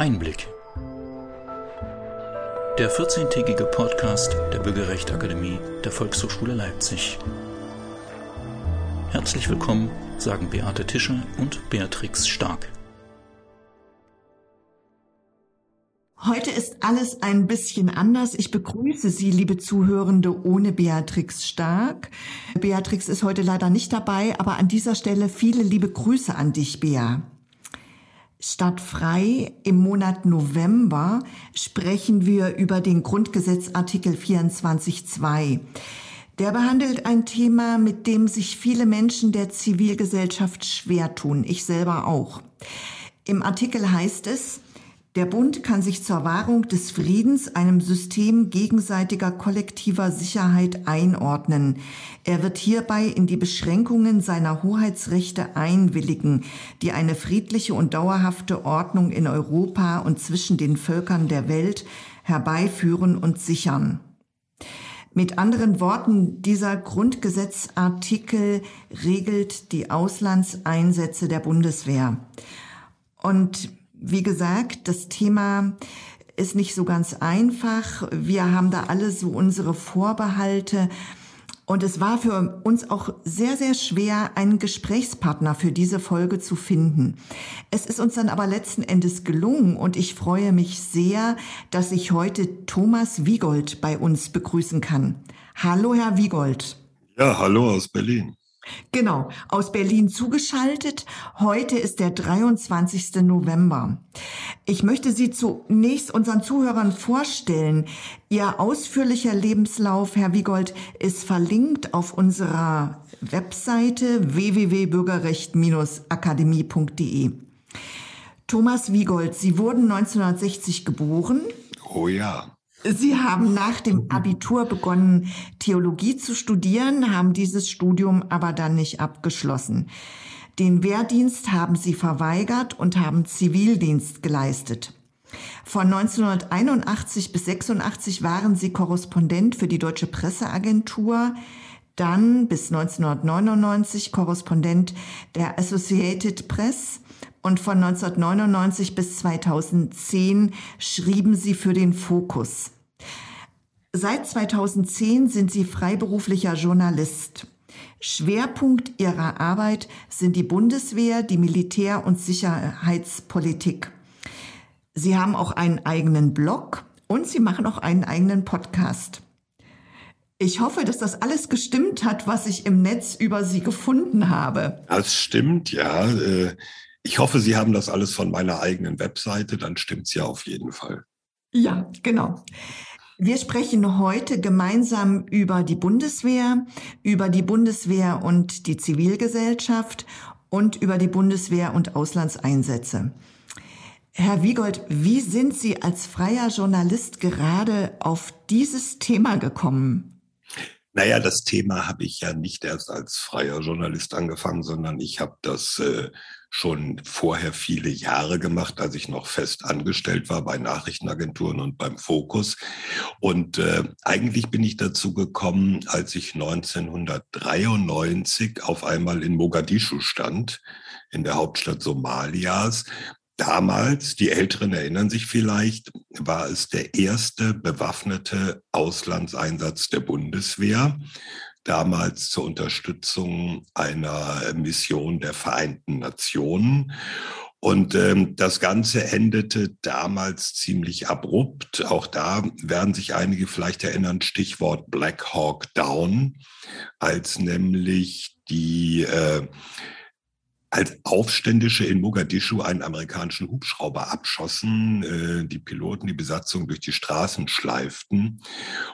Einblick. Der 14-tägige Podcast der Bürgerrechtsakademie der Volkshochschule Leipzig. Herzlich willkommen, sagen Beate Tischer und Beatrix Stark. Heute ist alles ein bisschen anders. Ich begrüße Sie, liebe Zuhörende, ohne Beatrix Stark. Beatrix ist heute leider nicht dabei, aber an dieser Stelle viele liebe Grüße an dich, Bea. Statt frei im Monat November sprechen wir über den Grundgesetzartikel 24.2. Der behandelt ein Thema, mit dem sich viele Menschen der Zivilgesellschaft schwer tun. Ich selber auch. Im Artikel heißt es, der Bund kann sich zur Wahrung des Friedens einem System gegenseitiger kollektiver Sicherheit einordnen. Er wird hierbei in die Beschränkungen seiner Hoheitsrechte einwilligen, die eine friedliche und dauerhafte Ordnung in Europa und zwischen den Völkern der Welt herbeiführen und sichern. Mit anderen Worten, dieser Grundgesetzartikel regelt die Auslandseinsätze der Bundeswehr. Und wie gesagt, das Thema ist nicht so ganz einfach. Wir haben da alle so unsere Vorbehalte. Und es war für uns auch sehr, sehr schwer, einen Gesprächspartner für diese Folge zu finden. Es ist uns dann aber letzten Endes gelungen und ich freue mich sehr, dass ich heute Thomas Wiegold bei uns begrüßen kann. Hallo, Herr Wiegold. Ja, hallo aus Berlin. Genau, aus Berlin zugeschaltet. Heute ist der 23. November. Ich möchte Sie zunächst unseren Zuhörern vorstellen. Ihr ausführlicher Lebenslauf, Herr Wiegold, ist verlinkt auf unserer Webseite www.bürgerrecht-akademie.de. Thomas Wiegold, Sie wurden 1960 geboren. Oh ja. Sie haben nach dem Abitur begonnen, Theologie zu studieren, haben dieses Studium aber dann nicht abgeschlossen. Den Wehrdienst haben Sie verweigert und haben Zivildienst geleistet. Von 1981 bis 86 waren Sie Korrespondent für die Deutsche Presseagentur, dann bis 1999 Korrespondent der Associated Press und von 1999 bis 2010 schrieben sie für den Fokus. Seit 2010 sind sie freiberuflicher Journalist. Schwerpunkt ihrer Arbeit sind die Bundeswehr, die Militär- und Sicherheitspolitik. Sie haben auch einen eigenen Blog und sie machen auch einen eigenen Podcast. Ich hoffe, dass das alles gestimmt hat, was ich im Netz über Sie gefunden habe. Das stimmt, ja. Ich hoffe, Sie haben das alles von meiner eigenen Webseite, dann stimmt's ja auf jeden Fall. Ja, genau. Wir sprechen heute gemeinsam über die Bundeswehr, über die Bundeswehr und die Zivilgesellschaft und über die Bundeswehr und Auslandseinsätze. Herr Wiegold, wie sind Sie als freier Journalist gerade auf dieses Thema gekommen? Naja, das Thema habe ich ja nicht erst als freier Journalist angefangen, sondern ich habe das äh, schon vorher viele Jahre gemacht, als ich noch fest angestellt war bei Nachrichtenagenturen und beim Fokus. Und äh, eigentlich bin ich dazu gekommen, als ich 1993 auf einmal in Mogadischu stand, in der Hauptstadt Somalias. Damals, die Älteren erinnern sich vielleicht, war es der erste bewaffnete Auslandseinsatz der Bundeswehr damals zur Unterstützung einer Mission der Vereinten Nationen. Und ähm, das Ganze endete damals ziemlich abrupt. Auch da werden sich einige vielleicht erinnern, Stichwort Black Hawk Down, als nämlich die äh, als Aufständische in Mogadischu einen amerikanischen Hubschrauber abschossen, äh, die Piloten die Besatzung durch die Straßen schleiften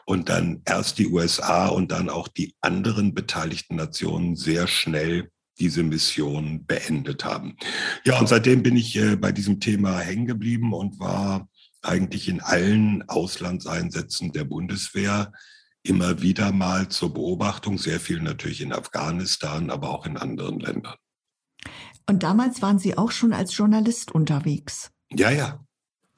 und dann erst die USA und dann auch die anderen beteiligten Nationen sehr schnell diese Mission beendet haben. Ja, und seitdem bin ich äh, bei diesem Thema hängen geblieben und war eigentlich in allen Auslandseinsätzen der Bundeswehr immer wieder mal zur Beobachtung, sehr viel natürlich in Afghanistan, aber auch in anderen Ländern. Und damals waren Sie auch schon als Journalist unterwegs. Ja, ja.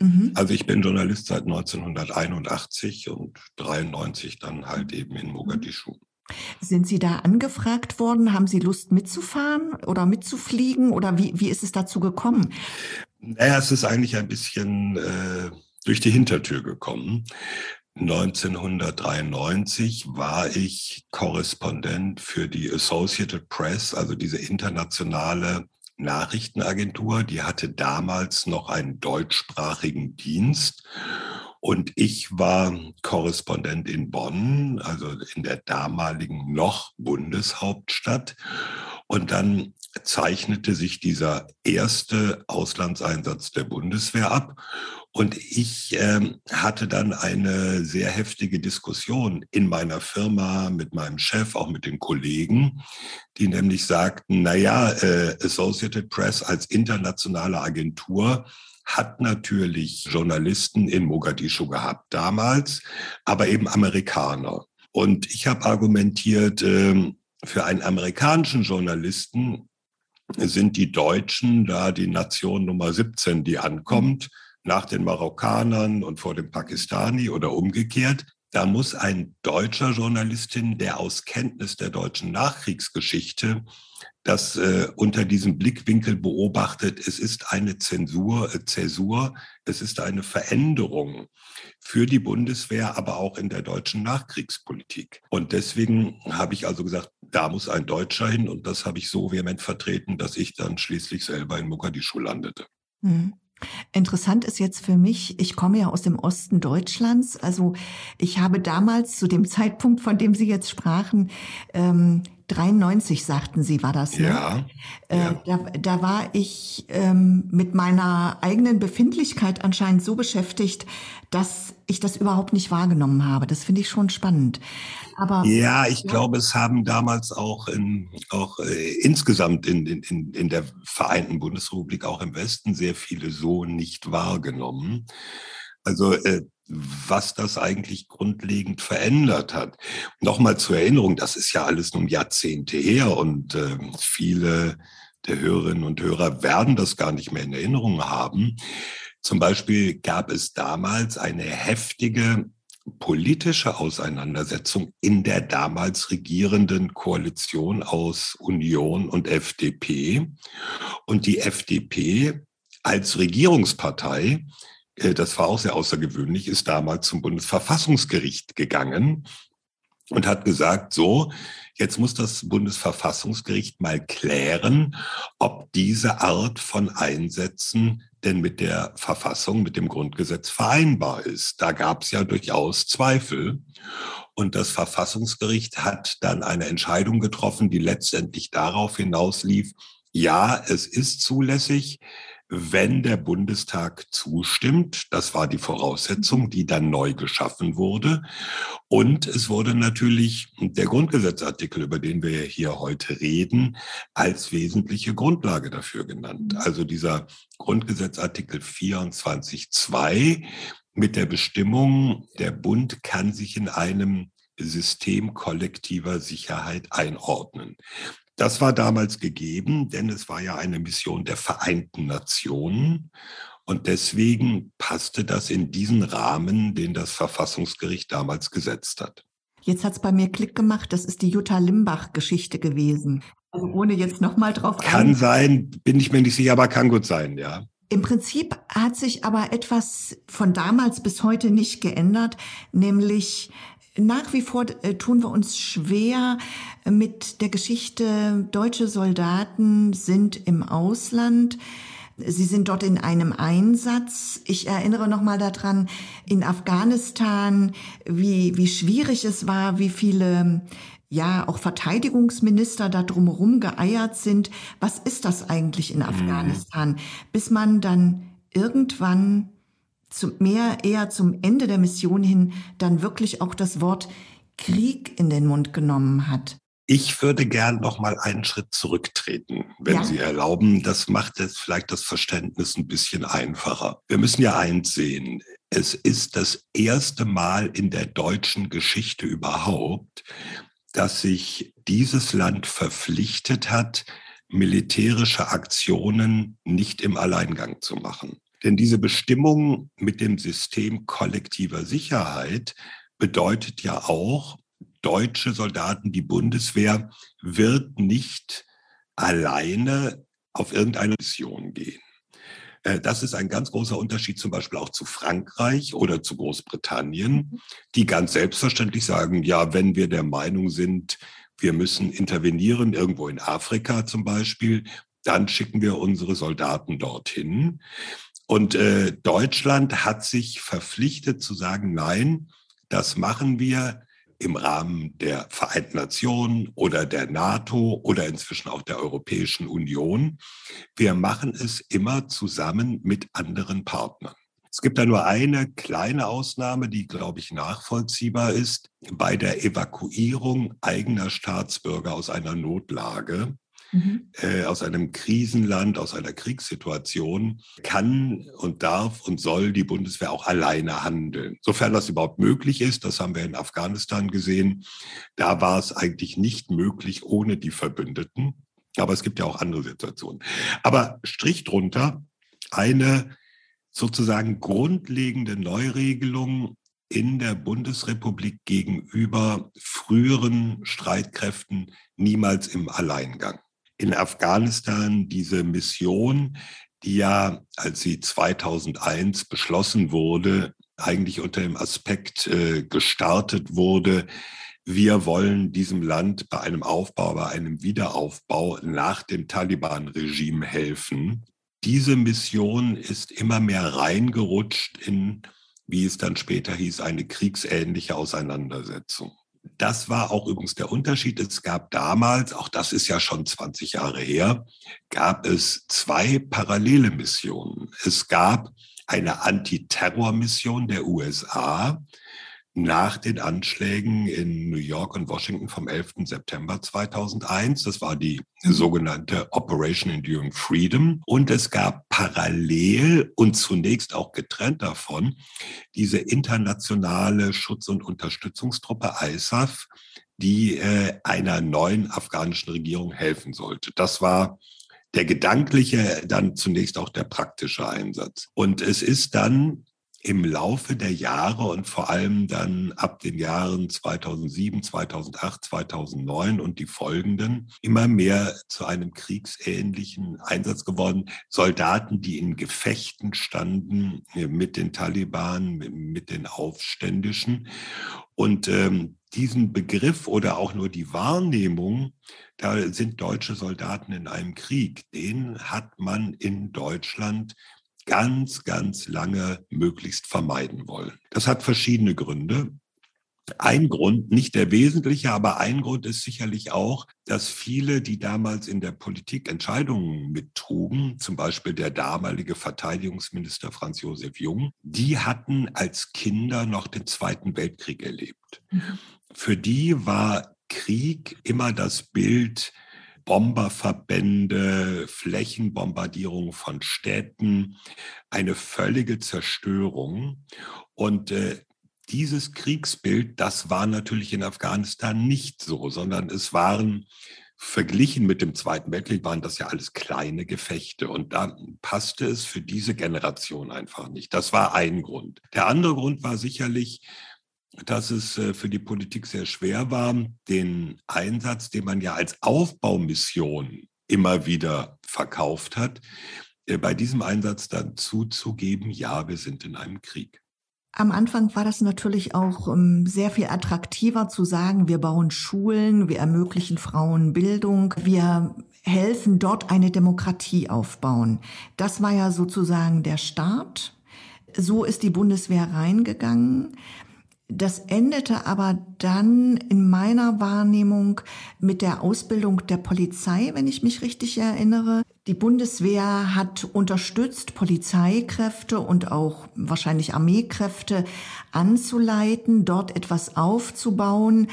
Mhm. Also ich bin Journalist seit 1981 und 93 dann halt eben in Mogadischu. Sind Sie da angefragt worden? Haben Sie Lust mitzufahren oder mitzufliegen oder wie, wie ist es dazu gekommen? Naja, es ist eigentlich ein bisschen äh, durch die Hintertür gekommen. 1993 war ich Korrespondent für die Associated Press, also diese internationale Nachrichtenagentur. Die hatte damals noch einen deutschsprachigen Dienst. Und ich war Korrespondent in Bonn, also in der damaligen noch Bundeshauptstadt. Und dann zeichnete sich dieser erste Auslandseinsatz der Bundeswehr ab. Und ich ähm, hatte dann eine sehr heftige Diskussion in meiner Firma mit meinem Chef, auch mit den Kollegen, die nämlich sagten, naja, äh, Associated Press als internationale Agentur hat natürlich Journalisten in Mogadischu gehabt damals, aber eben Amerikaner. Und ich habe argumentiert, äh, für einen amerikanischen Journalisten sind die Deutschen da die Nation Nummer 17, die ankommt nach den Marokkanern und vor dem Pakistani oder umgekehrt. Da muss ein deutscher Journalistin, der aus Kenntnis der deutschen Nachkriegsgeschichte das äh, unter diesem Blickwinkel beobachtet, es ist eine Zensur, äh, Zäsur, es ist eine Veränderung für die Bundeswehr, aber auch in der deutschen Nachkriegspolitik. Und deswegen habe ich also gesagt, da muss ein Deutscher hin und das habe ich so vehement vertreten, dass ich dann schließlich selber in Mogadischu landete. Mhm. Interessant ist jetzt für mich, ich komme ja aus dem Osten Deutschlands. Also ich habe damals zu dem Zeitpunkt, von dem Sie jetzt sprachen, ähm, 93 sagten Sie, war das, ne? Ja. Äh, ja. Da, da war ich ähm, mit meiner eigenen Befindlichkeit anscheinend so beschäftigt, dass ich das überhaupt nicht wahrgenommen habe. Das finde ich schon spannend. Aber ja, ich ja. glaube, es haben damals auch, in, auch äh, insgesamt in, in, in der Vereinten Bundesrepublik, auch im Westen, sehr viele so nicht wahrgenommen. Also äh, was das eigentlich grundlegend verändert hat. Nochmal zur Erinnerung, das ist ja alles nun Jahrzehnte her und äh, viele der Hörerinnen und Hörer werden das gar nicht mehr in Erinnerung haben. Zum Beispiel gab es damals eine heftige politische Auseinandersetzung in der damals regierenden Koalition aus Union und FDP. Und die FDP als Regierungspartei das war auch sehr außergewöhnlich, ist damals zum Bundesverfassungsgericht gegangen und hat gesagt, so, jetzt muss das Bundesverfassungsgericht mal klären, ob diese Art von Einsätzen denn mit der Verfassung, mit dem Grundgesetz vereinbar ist. Da gab es ja durchaus Zweifel. Und das Verfassungsgericht hat dann eine Entscheidung getroffen, die letztendlich darauf hinauslief, ja, es ist zulässig, wenn der Bundestag zustimmt. Das war die Voraussetzung, die dann neu geschaffen wurde. Und es wurde natürlich der Grundgesetzartikel, über den wir hier heute reden, als wesentliche Grundlage dafür genannt. Mhm. Also dieser Grundgesetzartikel 24.2 mit der Bestimmung, der Bund kann sich in einem System kollektiver Sicherheit einordnen. Das war damals gegeben, denn es war ja eine Mission der Vereinten Nationen. Und deswegen passte das in diesen Rahmen, den das Verfassungsgericht damals gesetzt hat. Jetzt hat es bei mir Klick gemacht, das ist die Jutta Limbach-Geschichte gewesen. Also ohne jetzt nochmal drauf Kann ein. sein, bin ich mir nicht sicher, aber kann gut sein, ja. Im Prinzip hat sich aber etwas von damals bis heute nicht geändert, nämlich nach wie vor äh, tun wir uns schwer mit der Geschichte, deutsche Soldaten sind im Ausland. Sie sind dort in einem Einsatz. Ich erinnere noch mal daran, in Afghanistan, wie, wie schwierig es war, wie viele ja, auch Verteidigungsminister da drumherum geeiert sind. Was ist das eigentlich in mhm. Afghanistan? Bis man dann irgendwann zum, mehr eher zum Ende der Mission hin dann wirklich auch das Wort Krieg in den Mund genommen hat. Ich würde gern noch mal einen Schritt zurücktreten, wenn ja. Sie erlauben. Das macht jetzt vielleicht das Verständnis ein bisschen einfacher. Wir müssen ja eins sehen. Es ist das erste Mal in der deutschen Geschichte überhaupt, dass sich dieses Land verpflichtet hat, militärische Aktionen nicht im Alleingang zu machen. Denn diese Bestimmung mit dem System kollektiver Sicherheit bedeutet ja auch, deutsche Soldaten, die Bundeswehr wird nicht alleine auf irgendeine Mission gehen. Äh, das ist ein ganz großer Unterschied zum Beispiel auch zu Frankreich oder zu Großbritannien, mhm. die ganz selbstverständlich sagen, ja, wenn wir der Meinung sind, wir müssen intervenieren, irgendwo in Afrika zum Beispiel, dann schicken wir unsere Soldaten dorthin. Und äh, Deutschland hat sich verpflichtet zu sagen, nein, das machen wir im Rahmen der Vereinten Nationen oder der NATO oder inzwischen auch der Europäischen Union. Wir machen es immer zusammen mit anderen Partnern. Es gibt da nur eine kleine Ausnahme, die, glaube ich, nachvollziehbar ist. Bei der Evakuierung eigener Staatsbürger aus einer Notlage mhm. äh, aus einem Krisenland, aus einer Kriegssituation, kann und darf und soll die Bundeswehr auch alleine handeln. Sofern das überhaupt möglich ist, das haben wir in Afghanistan gesehen, da war es eigentlich nicht möglich ohne die Verbündeten. Aber es gibt ja auch andere Situationen. Aber Strich drunter, eine sozusagen grundlegende Neuregelung in der Bundesrepublik gegenüber früheren Streitkräften niemals im Alleingang in Afghanistan diese Mission, die ja, als sie 2001 beschlossen wurde, eigentlich unter dem Aspekt äh, gestartet wurde, wir wollen diesem Land bei einem Aufbau, bei einem Wiederaufbau nach dem Taliban-Regime helfen. Diese Mission ist immer mehr reingerutscht in, wie es dann später hieß, eine kriegsähnliche Auseinandersetzung. Das war auch übrigens der Unterschied. Es gab damals, auch das ist ja schon 20 Jahre her, gab es zwei parallele Missionen. Es gab eine Antiterrormission der USA, nach den Anschlägen in New York und Washington vom 11. September 2001. Das war die sogenannte Operation Enduring Freedom. Und es gab parallel und zunächst auch getrennt davon diese internationale Schutz- und Unterstützungstruppe ISAF, die äh, einer neuen afghanischen Regierung helfen sollte. Das war der gedankliche, dann zunächst auch der praktische Einsatz. Und es ist dann im Laufe der Jahre und vor allem dann ab den Jahren 2007, 2008, 2009 und die folgenden immer mehr zu einem kriegsähnlichen Einsatz geworden. Soldaten, die in Gefechten standen mit den Taliban, mit den Aufständischen. Und ähm, diesen Begriff oder auch nur die Wahrnehmung, da sind deutsche Soldaten in einem Krieg, den hat man in Deutschland ganz, ganz lange möglichst vermeiden wollen. Das hat verschiedene Gründe. Ein Grund, nicht der wesentliche, aber ein Grund ist sicherlich auch, dass viele, die damals in der Politik Entscheidungen mittrugen, zum Beispiel der damalige Verteidigungsminister Franz Josef Jung, die hatten als Kinder noch den Zweiten Weltkrieg erlebt. Mhm. Für die war Krieg immer das Bild Bomberverbände, Flächenbombardierung von Städten, eine völlige Zerstörung. Und äh, dieses Kriegsbild, das war natürlich in Afghanistan nicht so, sondern es waren verglichen mit dem Zweiten Weltkrieg waren das ja alles kleine Gefechte und da passte es für diese Generation einfach nicht. Das war ein Grund. Der andere Grund war sicherlich, dass es äh, für die Politik sehr schwer war, den Einsatz, den man ja als Aufbaumission immer wieder verkauft hat, äh, bei diesem Einsatz dann zuzugeben, ja, wir sind in einem Krieg. Am Anfang war das natürlich auch ähm, sehr viel attraktiver zu sagen, wir bauen Schulen, wir ermöglichen Frauen Bildung, wir helfen dort eine Demokratie aufbauen. Das war ja sozusagen der Start. So ist die Bundeswehr reingegangen. Das endete aber dann in meiner Wahrnehmung mit der Ausbildung der Polizei, wenn ich mich richtig erinnere. Die Bundeswehr hat unterstützt, Polizeikräfte und auch wahrscheinlich Armeekräfte anzuleiten, dort etwas aufzubauen.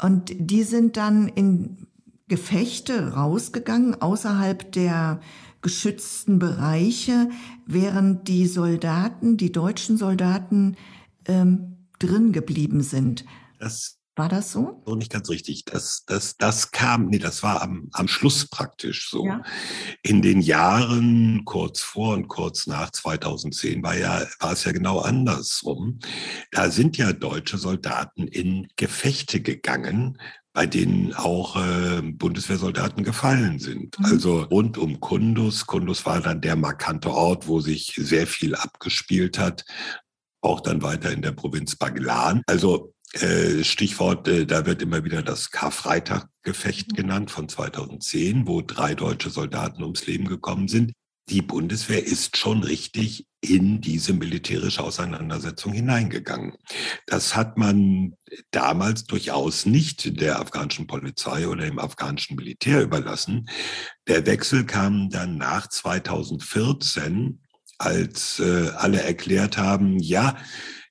Und die sind dann in Gefechte rausgegangen, außerhalb der geschützten Bereiche, während die Soldaten, die deutschen Soldaten, ähm, drin geblieben sind. Das War das so? So nicht ganz richtig. Das, das, das kam, nee, das war am, am Schluss praktisch so. Ja. In den Jahren kurz vor und kurz nach 2010 war ja, war es ja genau andersrum. Da sind ja deutsche Soldaten in Gefechte gegangen, bei denen auch äh, Bundeswehrsoldaten gefallen sind. Mhm. Also rund um Kundus. Kundus war dann der markante Ort, wo sich sehr viel abgespielt hat. Auch dann weiter in der Provinz Baglan. Also äh, Stichwort, äh, da wird immer wieder das Karfreitag-Gefecht mhm. genannt von 2010, wo drei deutsche Soldaten ums Leben gekommen sind. Die Bundeswehr ist schon richtig in diese militärische Auseinandersetzung hineingegangen. Das hat man damals durchaus nicht der afghanischen Polizei oder dem afghanischen Militär überlassen. Der Wechsel kam dann nach 2014, als äh, alle erklärt haben, ja,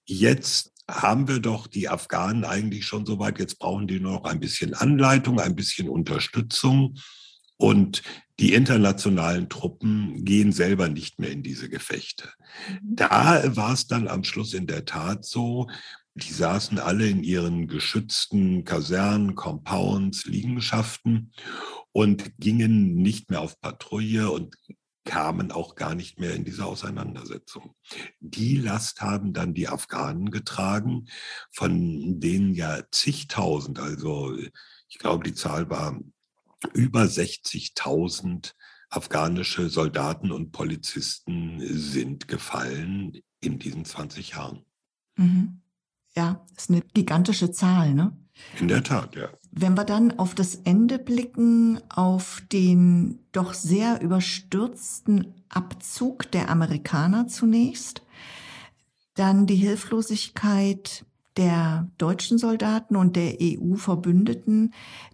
jetzt haben wir doch die Afghanen eigentlich schon so weit. Jetzt brauchen die nur noch ein bisschen Anleitung, ein bisschen Unterstützung. Und die internationalen Truppen gehen selber nicht mehr in diese Gefechte. Mhm. Da war es dann am Schluss in der Tat so, die saßen alle in ihren geschützten Kasernen, Compounds, Liegenschaften und gingen nicht mehr auf Patrouille und kamen auch gar nicht mehr in diese Auseinandersetzung. Die Last haben dann die Afghanen getragen, von denen ja zigtausend, also ich glaube, die Zahl war über 60.000 afghanische Soldaten und Polizisten sind gefallen in diesen 20 Jahren. Mhm. Ja, ist eine gigantische Zahl, ne? In der Tat, ja. Wenn wir dann auf das Ende blicken, auf den doch sehr überstürzten Abzug der Amerikaner zunächst, dann die Hilflosigkeit der deutschen Soldaten und der EU-Verbündeten,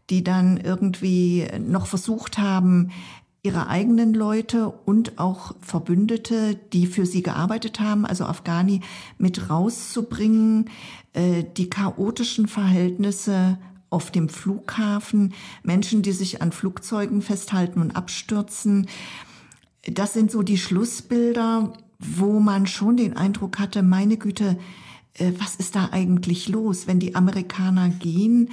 die dann irgendwie noch versucht haben, ihre eigenen Leute und auch Verbündete, die für sie gearbeitet haben, also Afghani, mit rauszubringen, äh, die chaotischen Verhältnisse auf dem Flughafen, Menschen, die sich an Flugzeugen festhalten und abstürzen. Das sind so die Schlussbilder, wo man schon den Eindruck hatte, meine Güte, äh, was ist da eigentlich los? Wenn die Amerikaner gehen,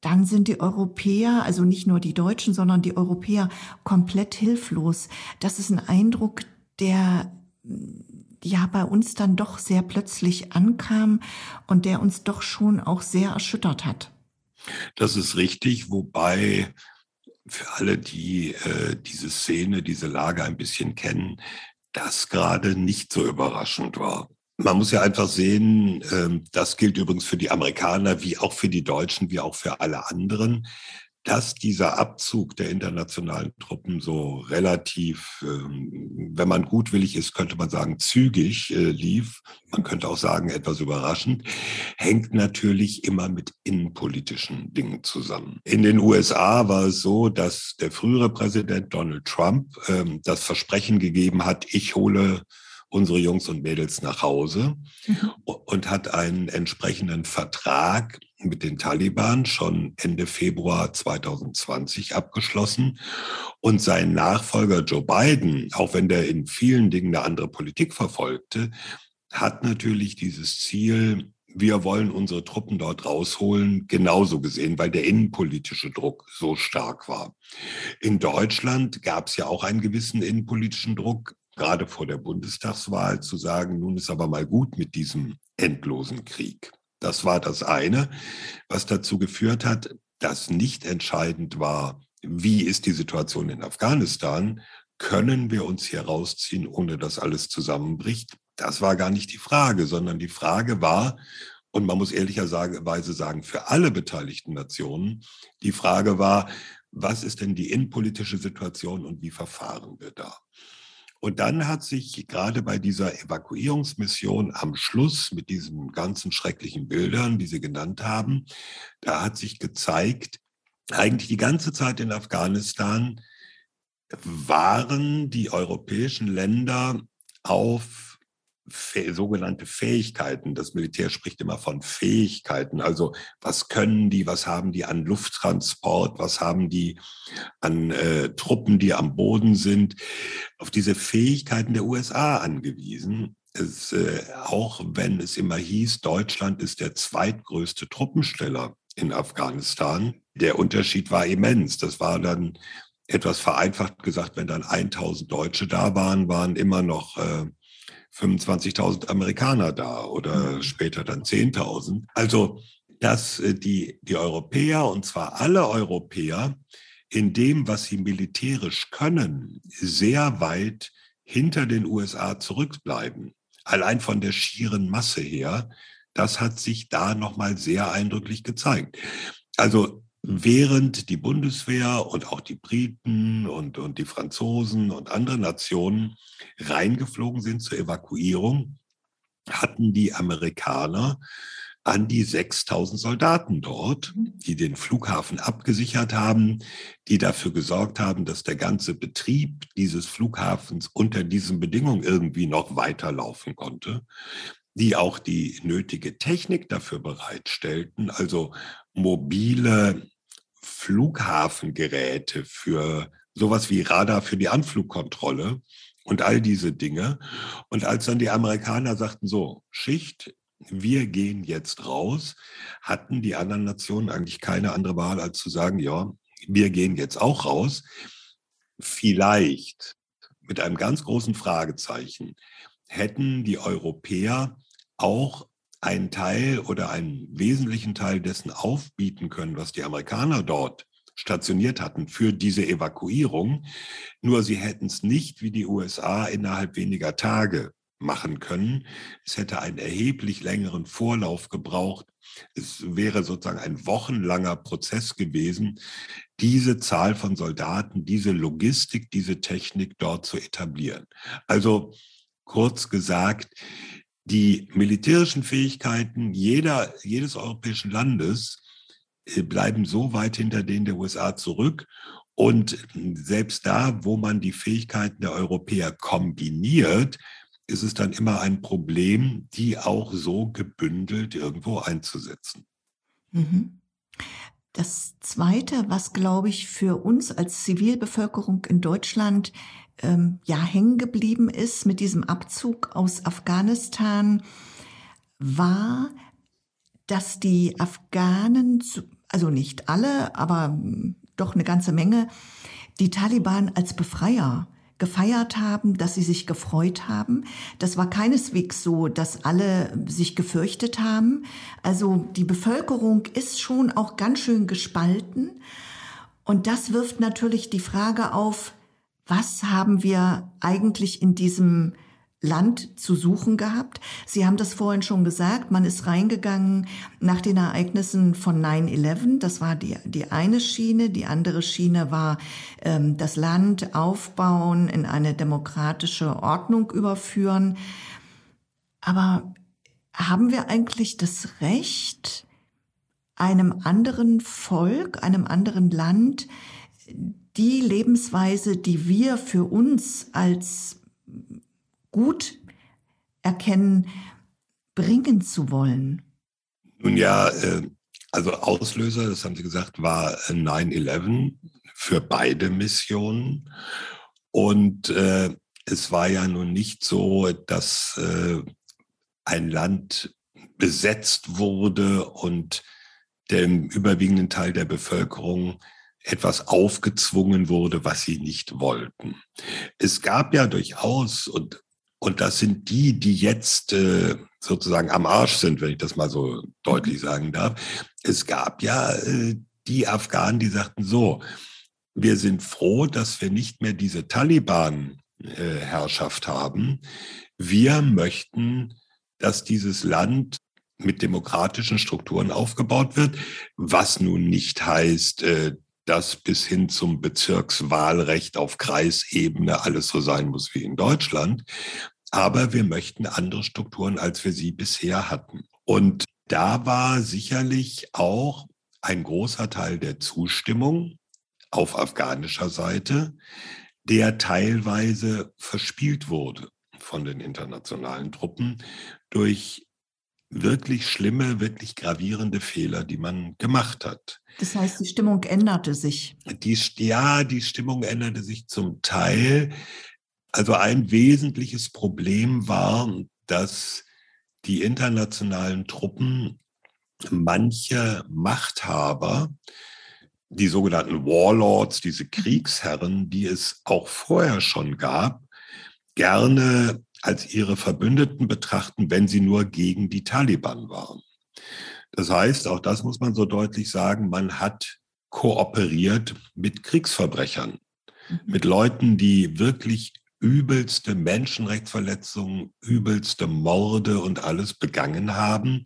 dann sind die Europäer, also nicht nur die Deutschen, sondern die Europäer komplett hilflos. Das ist ein Eindruck, der ja bei uns dann doch sehr plötzlich ankam und der uns doch schon auch sehr erschüttert hat. Das ist richtig, wobei für alle, die äh, diese Szene, diese Lage ein bisschen kennen, das gerade nicht so überraschend war. Man muss ja einfach sehen, ähm, das gilt übrigens für die Amerikaner wie auch für die Deutschen, wie auch für alle anderen, dass dieser Abzug der internationalen Truppen so relativ, ähm, wenn man gutwillig ist, könnte man sagen, zügig äh, lief. Man könnte auch sagen, etwas überraschend, hängt natürlich immer mit innenpolitischen Dingen zusammen. In den USA war es so, dass der frühere Präsident Donald Trump ähm, das Versprechen gegeben hat, ich hole unsere Jungs und Mädels nach Hause mhm. und hat einen entsprechenden Vertrag mit den Taliban schon Ende Februar 2020 abgeschlossen. Und sein Nachfolger Joe Biden, auch wenn der in vielen Dingen eine andere Politik verfolgte, hat natürlich dieses Ziel, wir wollen unsere Truppen dort rausholen, genauso gesehen, weil der innenpolitische Druck so stark war. In Deutschland gab es ja auch einen gewissen innenpolitischen Druck, gerade vor der Bundestagswahl zu sagen, nun ist aber mal gut mit diesem endlosen Krieg. Das war das eine, was dazu geführt hat, dass nicht entscheidend war, wie ist die Situation in Afghanistan, können wir uns hier rausziehen, ohne dass alles zusammenbricht. Das war gar nicht die Frage, sondern die Frage war, und man muss ehrlicherweise sagen, für alle beteiligten Nationen, die Frage war, was ist denn die innenpolitische Situation und wie verfahren wir da? Und dann hat sich gerade bei dieser Evakuierungsmission am Schluss mit diesen ganzen schrecklichen Bildern, die Sie genannt haben, da hat sich gezeigt, eigentlich die ganze Zeit in Afghanistan waren die europäischen Länder auf sogenannte Fähigkeiten. Das Militär spricht immer von Fähigkeiten. Also was können die, was haben die an Lufttransport, was haben die an äh, Truppen, die am Boden sind. Auf diese Fähigkeiten der USA angewiesen. Es, äh, auch wenn es immer hieß, Deutschland ist der zweitgrößte Truppensteller in Afghanistan. Der Unterschied war immens. Das war dann etwas vereinfacht gesagt, wenn dann 1000 Deutsche da waren, waren immer noch äh, 25.000 Amerikaner da oder mhm. später dann 10.000. Also, dass äh, die, die Europäer, und zwar alle Europäer, in dem, was sie militärisch können, sehr weit hinter den USA zurückbleiben. Allein von der schieren Masse her, das hat sich da nochmal sehr eindrücklich gezeigt. Also während die Bundeswehr und auch die Briten und, und die Franzosen und andere Nationen reingeflogen sind zur Evakuierung, hatten die Amerikaner an die 6000 Soldaten dort, mhm. die den Flughafen abgesichert haben, die dafür gesorgt haben, dass der ganze Betrieb dieses Flughafens unter diesen Bedingungen irgendwie noch weiterlaufen konnte, die auch die nötige Technik dafür bereitstellten, also mobile Flughafengeräte für sowas wie Radar für die Anflugkontrolle und all diese Dinge. Und als dann die Amerikaner sagten, so, Schicht, wir gehen jetzt raus, hatten die anderen Nationen eigentlich keine andere Wahl, als zu sagen, ja, wir gehen jetzt auch raus. Vielleicht mit einem ganz großen Fragezeichen hätten die Europäer auch einen Teil oder einen wesentlichen Teil dessen aufbieten können, was die Amerikaner dort stationiert hatten für diese Evakuierung. Nur sie hätten es nicht wie die USA innerhalb weniger Tage machen können. Es hätte einen erheblich längeren Vorlauf gebraucht. Es wäre sozusagen ein wochenlanger Prozess gewesen, diese Zahl von Soldaten, diese Logistik, diese Technik dort zu etablieren. Also kurz gesagt, die militärischen Fähigkeiten jeder, jedes europäischen Landes äh, bleiben so weit hinter denen der USA zurück. Und selbst da, wo man die Fähigkeiten der Europäer kombiniert, ist es dann immer ein Problem, die auch so gebündelt irgendwo einzusetzen. Mhm. Das Zweite, was, glaube ich, für uns als Zivilbevölkerung in Deutschland ähm, ja hängen geblieben ist mit diesem Abzug aus Afghanistan, war, dass die Afghanen, also nicht alle, aber hm, doch eine ganze Menge, die Taliban als Befreier gefeiert haben, dass sie sich gefreut haben. Das war keineswegs so, dass alle sich gefürchtet haben. Also die Bevölkerung ist schon auch ganz schön gespalten. Und das wirft natürlich die Frage auf, was haben wir eigentlich in diesem Land zu suchen gehabt. Sie haben das vorhin schon gesagt, man ist reingegangen nach den Ereignissen von 9-11. Das war die, die eine Schiene. Die andere Schiene war ähm, das Land aufbauen, in eine demokratische Ordnung überführen. Aber haben wir eigentlich das Recht, einem anderen Volk, einem anderen Land die Lebensweise, die wir für uns als gut erkennen, bringen zu wollen? Nun ja, äh, also Auslöser, das haben Sie gesagt, war 9-11 für beide Missionen. Und äh, es war ja nun nicht so, dass äh, ein Land besetzt wurde und dem überwiegenden Teil der Bevölkerung etwas aufgezwungen wurde, was sie nicht wollten. Es gab ja durchaus, und und das sind die, die jetzt äh, sozusagen am Arsch sind, wenn ich das mal so deutlich mhm. sagen darf. Es gab ja äh, die Afghanen, die sagten so, wir sind froh, dass wir nicht mehr diese Taliban-Herrschaft haben. Wir möchten, dass dieses Land mit demokratischen Strukturen aufgebaut wird, was nun nicht heißt, äh, dass bis hin zum Bezirkswahlrecht auf Kreisebene alles so sein muss wie in Deutschland. Aber wir möchten andere Strukturen, als wir sie bisher hatten. Und da war sicherlich auch ein großer Teil der Zustimmung auf afghanischer Seite, der teilweise verspielt wurde von den internationalen Truppen durch wirklich schlimme, wirklich gravierende Fehler, die man gemacht hat. Das heißt, die Stimmung änderte sich. Die, ja, die Stimmung änderte sich zum Teil. Also ein wesentliches Problem war, dass die internationalen Truppen manche Machthaber, die sogenannten Warlords, diese Kriegsherren, die es auch vorher schon gab, gerne als ihre Verbündeten betrachten, wenn sie nur gegen die Taliban waren. Das heißt, auch das muss man so deutlich sagen, man hat kooperiert mit Kriegsverbrechern, mhm. mit Leuten, die wirklich übelste Menschenrechtsverletzungen, übelste Morde und alles begangen haben,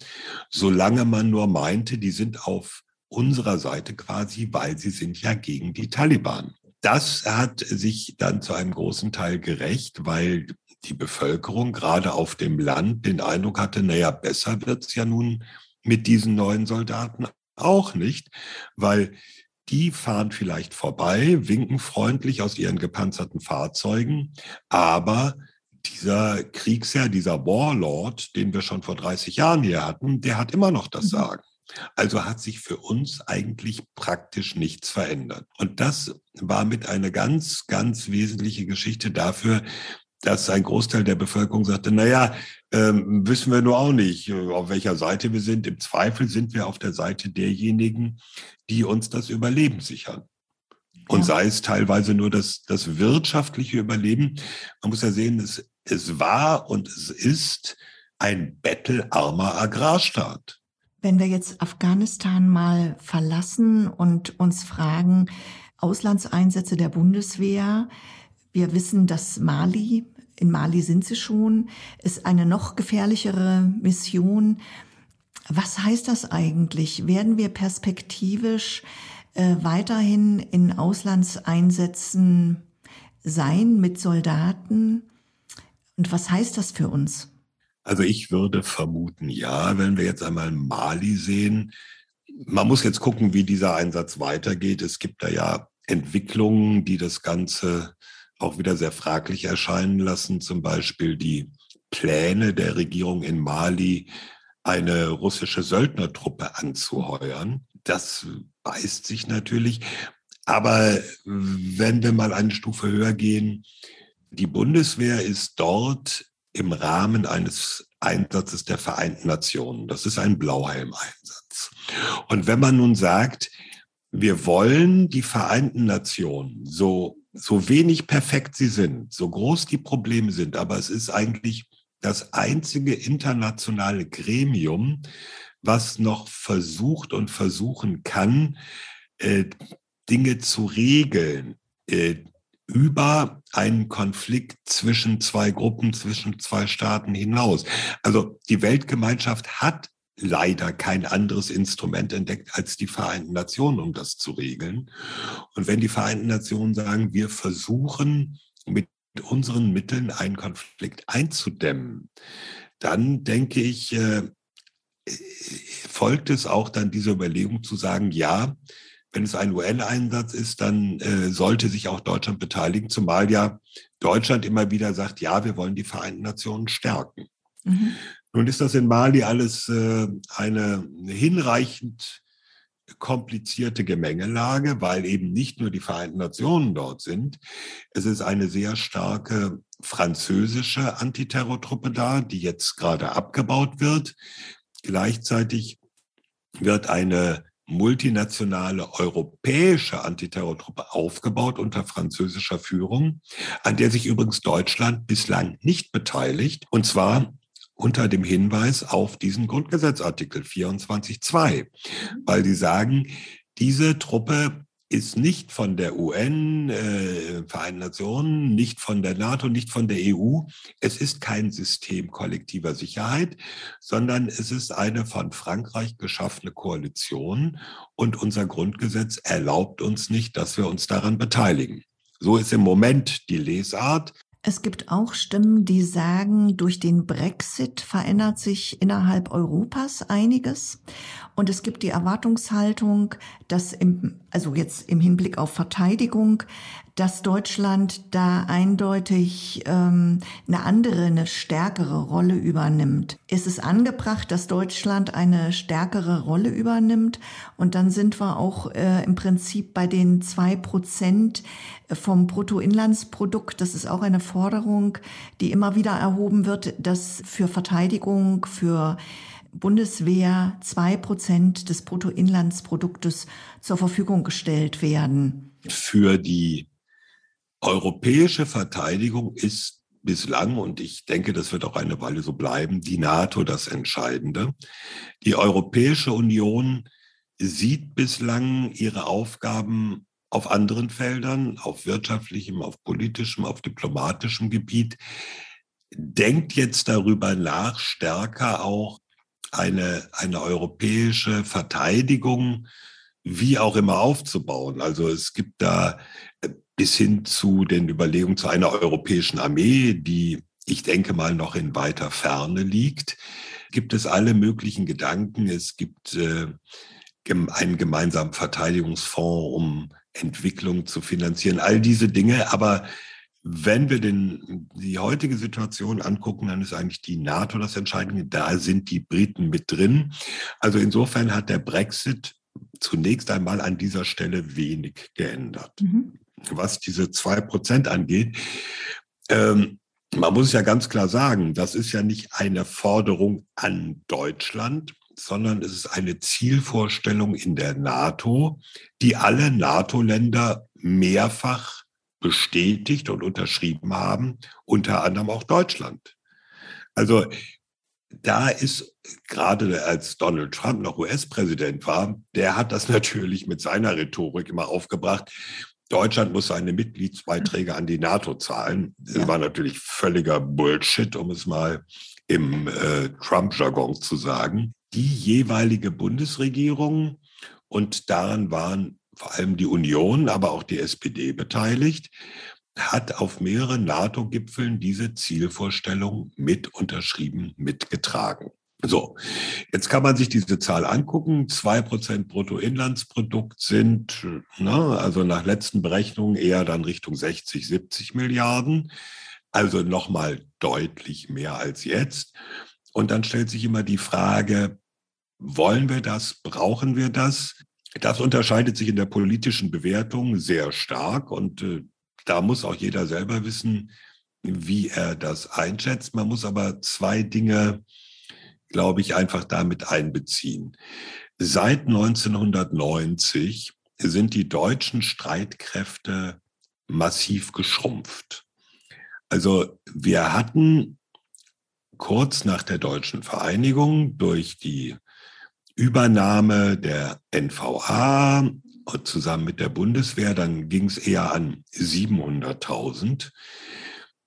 solange man nur meinte, die sind auf unserer Seite quasi, weil sie sind ja gegen die Taliban. Das hat sich dann zu einem großen Teil gerecht, weil die Bevölkerung gerade auf dem Land den Eindruck hatte, naja, besser wird's ja nun mit diesen neuen Soldaten auch nicht, weil die fahren vielleicht vorbei, winken freundlich aus ihren gepanzerten Fahrzeugen, aber dieser Kriegsherr, dieser Warlord, den wir schon vor 30 Jahren hier hatten, der hat immer noch das mhm. Sagen. Also hat sich für uns eigentlich praktisch nichts verändert. Und das war mit einer ganz, ganz wesentliche Geschichte dafür, dass ein Großteil der Bevölkerung sagte, naja, ähm, wissen wir nur auch nicht, auf welcher Seite wir sind. Im Zweifel sind wir auf der Seite derjenigen, die uns das Überleben sichern. Und ja. sei es teilweise nur das, das wirtschaftliche Überleben. Man muss ja sehen, es, es war und es ist ein bettelarmer Agrarstaat. Wenn wir jetzt Afghanistan mal verlassen und uns fragen, Auslandseinsätze der Bundeswehr, wir wissen, dass Mali, in Mali sind sie schon, ist eine noch gefährlichere Mission. Was heißt das eigentlich? Werden wir perspektivisch äh, weiterhin in Auslandseinsätzen sein mit Soldaten? Und was heißt das für uns? Also ich würde vermuten, ja, wenn wir jetzt einmal Mali sehen. Man muss jetzt gucken, wie dieser Einsatz weitergeht. Es gibt da ja Entwicklungen, die das Ganze auch wieder sehr fraglich erscheinen lassen. Zum Beispiel die Pläne der Regierung in Mali, eine russische Söldnertruppe anzuheuern. Das beißt sich natürlich. Aber wenn wir mal eine Stufe höher gehen, die Bundeswehr ist dort im Rahmen eines Einsatzes der Vereinten Nationen. Das ist ein Blauhelm-Einsatz. Und wenn man nun sagt, wir wollen die Vereinten Nationen so so wenig perfekt sie sind, so groß die Probleme sind, aber es ist eigentlich das einzige internationale Gremium, was noch versucht und versuchen kann, äh, Dinge zu regeln äh, über einen Konflikt zwischen zwei Gruppen, zwischen zwei Staaten hinaus. Also die Weltgemeinschaft hat leider kein anderes Instrument entdeckt als die Vereinten Nationen, um das zu regeln. Und wenn die Vereinten Nationen sagen, wir versuchen mit unseren Mitteln einen Konflikt einzudämmen, dann denke ich, äh, folgt es auch dann diese Überlegung zu sagen, ja, wenn es ein UN-Einsatz ist, dann äh, sollte sich auch Deutschland beteiligen, zumal ja Deutschland immer wieder sagt, ja, wir wollen die Vereinten Nationen stärken. Mhm. Nun ist das in Mali alles äh, eine hinreichend komplizierte Gemengelage, weil eben nicht nur die Vereinten Nationen dort sind. Es ist eine sehr starke französische Antiterrortruppe da, die jetzt gerade abgebaut wird. Gleichzeitig wird eine multinationale europäische Antiterrortruppe aufgebaut unter französischer Führung, an der sich übrigens Deutschland bislang nicht beteiligt. Und zwar unter dem Hinweis auf diesen Grundgesetzartikel 24.2, mhm. weil die sagen, diese Truppe ist nicht von der UN, äh, Vereinten Nationen, nicht von der NATO, nicht von der EU. Es ist kein System kollektiver Sicherheit, sondern es ist eine von Frankreich geschaffene Koalition und unser Grundgesetz erlaubt uns nicht, dass wir uns daran beteiligen. So ist im Moment die Lesart. Es gibt auch Stimmen, die sagen, durch den Brexit verändert sich innerhalb Europas einiges. Und es gibt die Erwartungshaltung, dass im, also jetzt im Hinblick auf Verteidigung, dass Deutschland da eindeutig ähm, eine andere, eine stärkere Rolle übernimmt. Ist es angebracht, dass Deutschland eine stärkere Rolle übernimmt? Und dann sind wir auch äh, im Prinzip bei den zwei Prozent vom Bruttoinlandsprodukt. Das ist auch eine Forderung, die immer wieder erhoben wird, dass für Verteidigung, für Bundeswehr zwei Prozent des Bruttoinlandsproduktes zur Verfügung gestellt werden. Für die europäische Verteidigung ist bislang, und ich denke, das wird auch eine Weile so bleiben, die NATO das Entscheidende. Die Europäische Union sieht bislang ihre Aufgaben auf anderen Feldern, auf wirtschaftlichem, auf politischem, auf diplomatischem Gebiet, denkt jetzt darüber nach, stärker auch eine, eine europäische Verteidigung wie auch immer aufzubauen. Also es gibt da bis hin zu den Überlegungen zu einer europäischen Armee, die ich denke mal noch in weiter Ferne liegt, gibt es alle möglichen Gedanken. Es gibt äh, einen gemeinsamen Verteidigungsfonds, um Entwicklung zu finanzieren, all diese Dinge. Aber wenn wir den, die heutige Situation angucken, dann ist eigentlich die NATO das Entscheidende. Da sind die Briten mit drin. Also insofern hat der Brexit zunächst einmal an dieser Stelle wenig geändert. Mhm. Was diese zwei Prozent angeht, ähm, man muss ja ganz klar sagen, das ist ja nicht eine Forderung an Deutschland, sondern es ist eine Zielvorstellung in der NATO, die alle NATO-Länder mehrfach bestätigt und unterschrieben haben, unter anderem auch Deutschland. Also da ist gerade als Donald Trump noch US-Präsident war, der hat das natürlich mit seiner Rhetorik immer aufgebracht. Deutschland muss seine Mitgliedsbeiträge an die NATO zahlen. Das ja. war natürlich völliger Bullshit, um es mal im äh, Trump-Jargon zu sagen. Die jeweilige Bundesregierung, und daran waren vor allem die Union, aber auch die SPD beteiligt, hat auf mehreren NATO-Gipfeln diese Zielvorstellung mit unterschrieben, mitgetragen. So, jetzt kann man sich diese Zahl angucken. Zwei Prozent Bruttoinlandsprodukt sind, ne, also nach letzten Berechnungen eher dann Richtung 60, 70 Milliarden. Also nochmal deutlich mehr als jetzt. Und dann stellt sich immer die Frage, wollen wir das? Brauchen wir das? Das unterscheidet sich in der politischen Bewertung sehr stark und äh, da muss auch jeder selber wissen, wie er das einschätzt. Man muss aber zwei Dinge, glaube ich, einfach damit einbeziehen. Seit 1990 sind die deutschen Streitkräfte massiv geschrumpft. Also wir hatten kurz nach der deutschen Vereinigung durch die Übernahme der NVA zusammen mit der Bundeswehr, dann ging es eher an 700.000.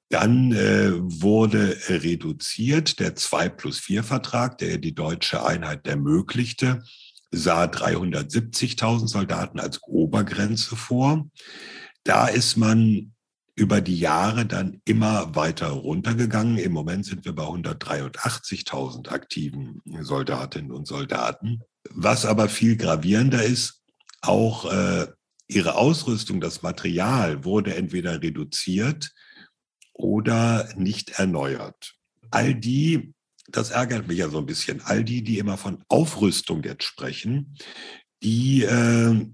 Dann äh, wurde reduziert der 2 plus 4 Vertrag, der die deutsche Einheit ermöglichte, sah 370.000 Soldaten als Obergrenze vor. Da ist man über die Jahre dann immer weiter runtergegangen. Im Moment sind wir bei 183.000 aktiven Soldatinnen und Soldaten. Was aber viel gravierender ist, auch äh, ihre Ausrüstung, das Material wurde entweder reduziert oder nicht erneuert. All die, das ärgert mich ja so ein bisschen, all die, die immer von Aufrüstung jetzt sprechen, die äh,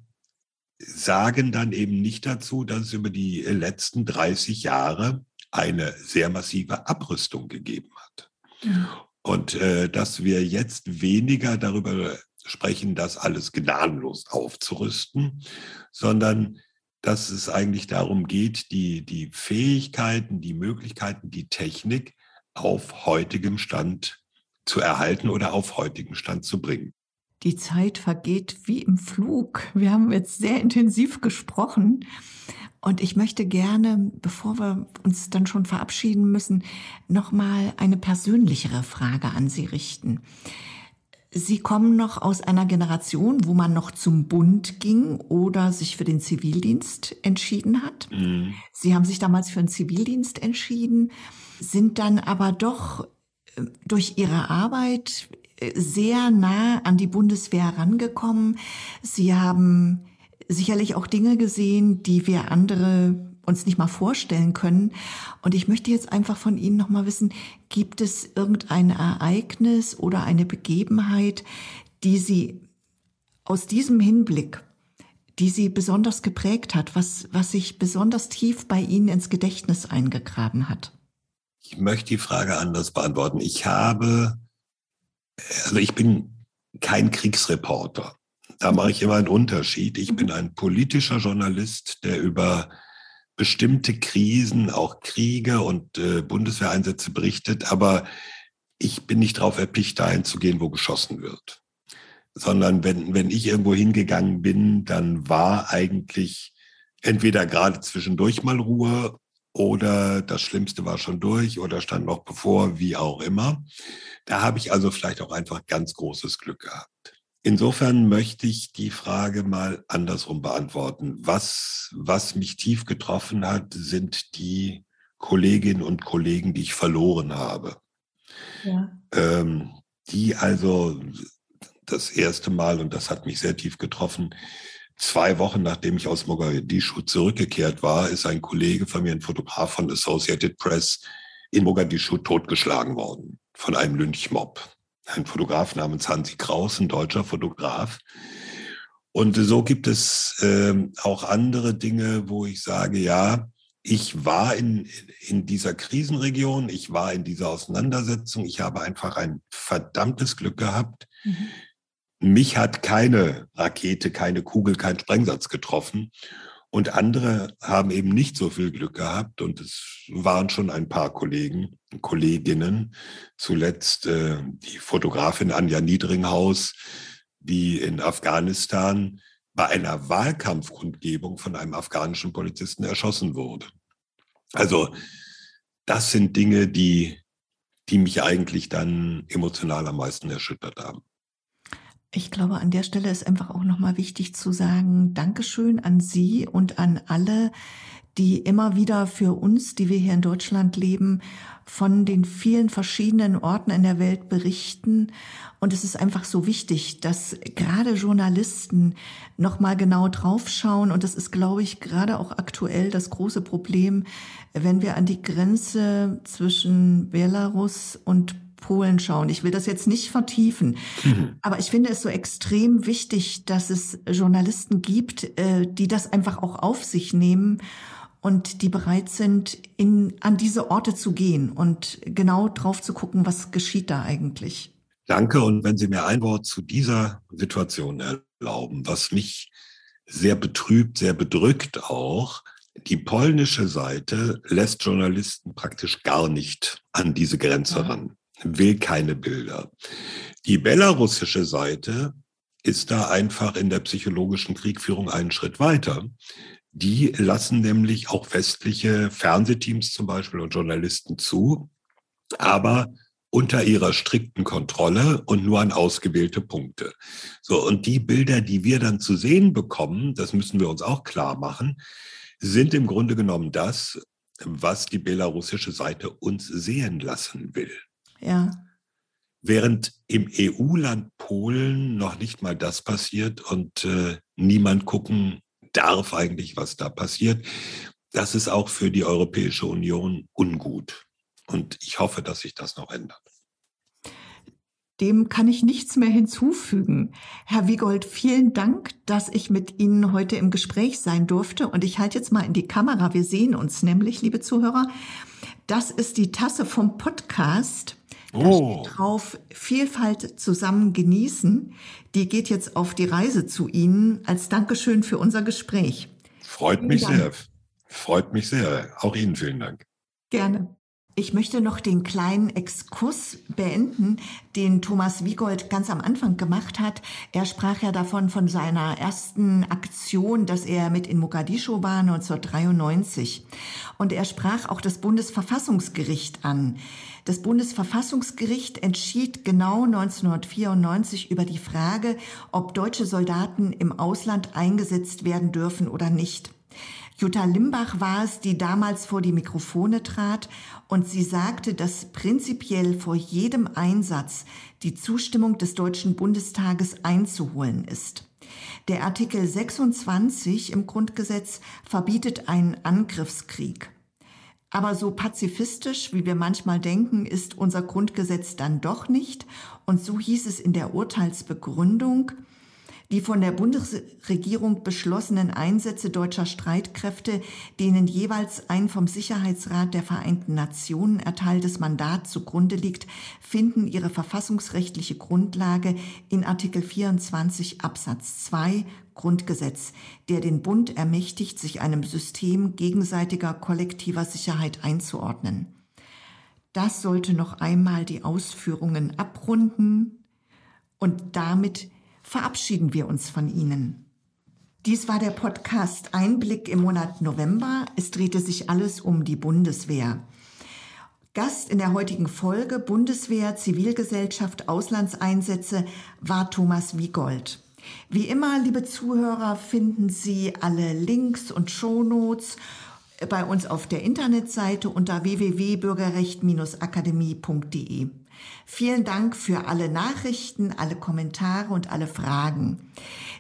sagen dann eben nicht dazu, dass es über die letzten 30 Jahre eine sehr massive Abrüstung gegeben hat. Mhm. Und äh, dass wir jetzt weniger darüber sprechen, das alles gnadenlos aufzurüsten, sondern dass es eigentlich darum geht, die, die Fähigkeiten, die Möglichkeiten, die Technik auf heutigem Stand zu erhalten oder auf heutigen Stand zu bringen. Die Zeit vergeht wie im Flug. Wir haben jetzt sehr intensiv gesprochen. Und ich möchte gerne, bevor wir uns dann schon verabschieden müssen, nochmal eine persönlichere Frage an Sie richten. Sie kommen noch aus einer Generation, wo man noch zum Bund ging oder sich für den Zivildienst entschieden hat. Mhm. Sie haben sich damals für den Zivildienst entschieden, sind dann aber doch äh, durch Ihre Arbeit sehr nah an die Bundeswehr rangekommen. Sie haben sicherlich auch Dinge gesehen, die wir andere uns nicht mal vorstellen können. Und ich möchte jetzt einfach von Ihnen noch mal wissen, gibt es irgendein Ereignis oder eine Begebenheit, die Sie aus diesem Hinblick, die Sie besonders geprägt hat, was, was sich besonders tief bei Ihnen ins Gedächtnis eingegraben hat? Ich möchte die Frage anders beantworten. Ich habe Also ich bin kein Kriegsreporter. Da mache ich immer einen Unterschied. Ich bin ein politischer Journalist, der über bestimmte Krisen, auch Kriege und äh, Bundeswehreinsätze berichtet, aber ich bin nicht darauf erpicht, dahin zu gehen, wo geschossen wird. Sondern wenn, wenn ich irgendwo hingegangen bin, dann war eigentlich entweder gerade zwischendurch mal Ruhe oder das Schlimmste war schon durch oder stand noch bevor, wie auch immer. Da habe ich also vielleicht auch einfach ganz großes Glück gehabt. Insofern möchte ich die Frage mal andersrum beantworten. Was, was mich tief getroffen hat, sind die Kolleginnen und Kollegen, die ich verloren habe. Ja. Ähm, die also das erste Mal, und das hat mich sehr tief getroffen, zwei Wochen nachdem ich aus Mogadischu zurückgekehrt war, ist ein Kollege von mir, ein Fotograf von Associated Press, in Mogadischu totgeschlagen worden von einem Lynchmob. Ein Fotograf namens Hansi Kraus, ein deutscher Fotograf. Und so gibt es äh, auch andere Dinge, wo ich sage, ja, ich war in, in dieser Krisenregion, ich war in dieser Auseinandersetzung, ich habe einfach ein verdammtes Glück gehabt. Mhm. Mich hat keine Rakete, keine Kugel, kein Sprengsatz getroffen. Und andere haben eben nicht so viel Glück gehabt. Und es waren schon ein paar Kollegen, Kolleginnen. Zuletzt äh, die Fotografin Anja Niedringhaus, die in Afghanistan bei einer Wahlkampfkundgebung von einem afghanischen Polizisten erschossen wurde. Also das sind Dinge, die, die mich eigentlich dann emotional am meisten erschüttert haben. Ich glaube, an der Stelle ist einfach auch nochmal wichtig zu sagen, Dankeschön an Sie und an alle, die immer wieder für uns, die wir hier in Deutschland leben, von den vielen verschiedenen Orten in der Welt berichten. Und es ist einfach so wichtig, dass gerade Journalisten nochmal genau draufschauen. Und das ist, glaube ich, gerade auch aktuell das große Problem, wenn wir an die Grenze zwischen Belarus und Polen schauen. Ich will das jetzt nicht vertiefen, mhm. aber ich finde es so extrem wichtig, dass es Journalisten gibt, äh, die das einfach auch auf sich nehmen und die bereit sind, in, an diese Orte zu gehen und genau drauf zu gucken, was geschieht da eigentlich. Danke. Und wenn Sie mir ein Wort zu dieser Situation erlauben, was mich sehr betrübt, sehr bedrückt auch, die polnische Seite lässt Journalisten praktisch gar nicht an diese Grenze ran will keine Bilder. Die belarussische Seite ist da einfach in der psychologischen Kriegführung einen Schritt weiter. Die lassen nämlich auch westliche Fernsehteams zum Beispiel und Journalisten zu, aber unter ihrer strikten Kontrolle und nur an ausgewählte Punkte. So, und die Bilder, die wir dann zu sehen bekommen, das müssen wir uns auch klar machen, sind im Grunde genommen das, was die belarussische Seite uns sehen lassen will. Ja. Während im EU-Land Polen noch nicht mal das passiert und äh, niemand gucken darf eigentlich, was da passiert. Das ist auch für die Europäische Union ungut. Und ich hoffe, dass sich das noch ändert. Dem kann ich nichts mehr hinzufügen. Herr Wiegold, vielen Dank, dass ich mit Ihnen heute im Gespräch sein durfte. Und ich halte jetzt mal in die Kamera. Wir sehen uns nämlich, liebe Zuhörer. Das ist die Tasse vom Podcast. Da oh. steht drauf, Vielfalt zusammen genießen. Die geht jetzt auf die Reise zu Ihnen als Dankeschön für unser Gespräch. Freut vielen mich Dank. sehr. Freut mich sehr. Auch Ihnen vielen Dank. Gerne. Ich möchte noch den kleinen Exkurs beenden, den Thomas Wiegold ganz am Anfang gemacht hat. Er sprach ja davon von seiner ersten Aktion, dass er mit in Mogadischu war 1993. Und er sprach auch das Bundesverfassungsgericht an. Das Bundesverfassungsgericht entschied genau 1994 über die Frage, ob deutsche Soldaten im Ausland eingesetzt werden dürfen oder nicht. Jutta Limbach war es, die damals vor die Mikrofone trat und sie sagte, dass prinzipiell vor jedem Einsatz die Zustimmung des Deutschen Bundestages einzuholen ist. Der Artikel 26 im Grundgesetz verbietet einen Angriffskrieg. Aber so pazifistisch, wie wir manchmal denken, ist unser Grundgesetz dann doch nicht. Und so hieß es in der Urteilsbegründung, Die von der Bundesregierung beschlossenen Einsätze deutscher Streitkräfte, denen jeweils ein vom Sicherheitsrat der Vereinten Nationen erteiltes Mandat zugrunde liegt, finden ihre verfassungsrechtliche Grundlage in Artikel 24 Absatz 2 Grundgesetz, der den Bund ermächtigt, sich einem System gegenseitiger kollektiver Sicherheit einzuordnen. Das sollte noch einmal die Ausführungen abrunden und damit verabschieden wir uns von Ihnen. Dies war der Podcast Einblick im Monat November. Es drehte sich alles um die Bundeswehr. Gast in der heutigen Folge Bundeswehr, Zivilgesellschaft, Auslandseinsätze war Thomas Wiegold. Wie immer, liebe Zuhörer, finden Sie alle Links und Shownotes bei uns auf der Internetseite unter www.bürgerrecht-akademie.de. Vielen Dank für alle Nachrichten, alle Kommentare und alle Fragen.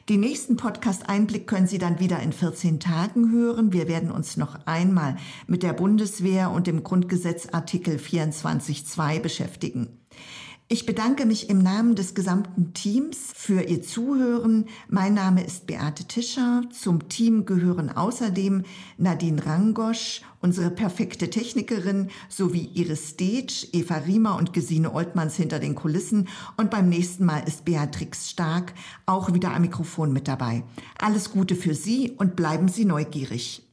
Den nächsten Podcast-Einblick können Sie dann wieder in 14 Tagen hören. Wir werden uns noch einmal mit der Bundeswehr und dem Grundgesetz Artikel 24.2 beschäftigen. Ich bedanke mich im Namen des gesamten Teams für Ihr Zuhören. Mein Name ist Beate Tischer. Zum Team gehören außerdem Nadine Rangosch, unsere perfekte Technikerin, sowie Iris Stage, Eva Riemer und Gesine Oltmanns hinter den Kulissen. Und beim nächsten Mal ist Beatrix Stark auch wieder am Mikrofon mit dabei. Alles Gute für Sie und bleiben Sie neugierig.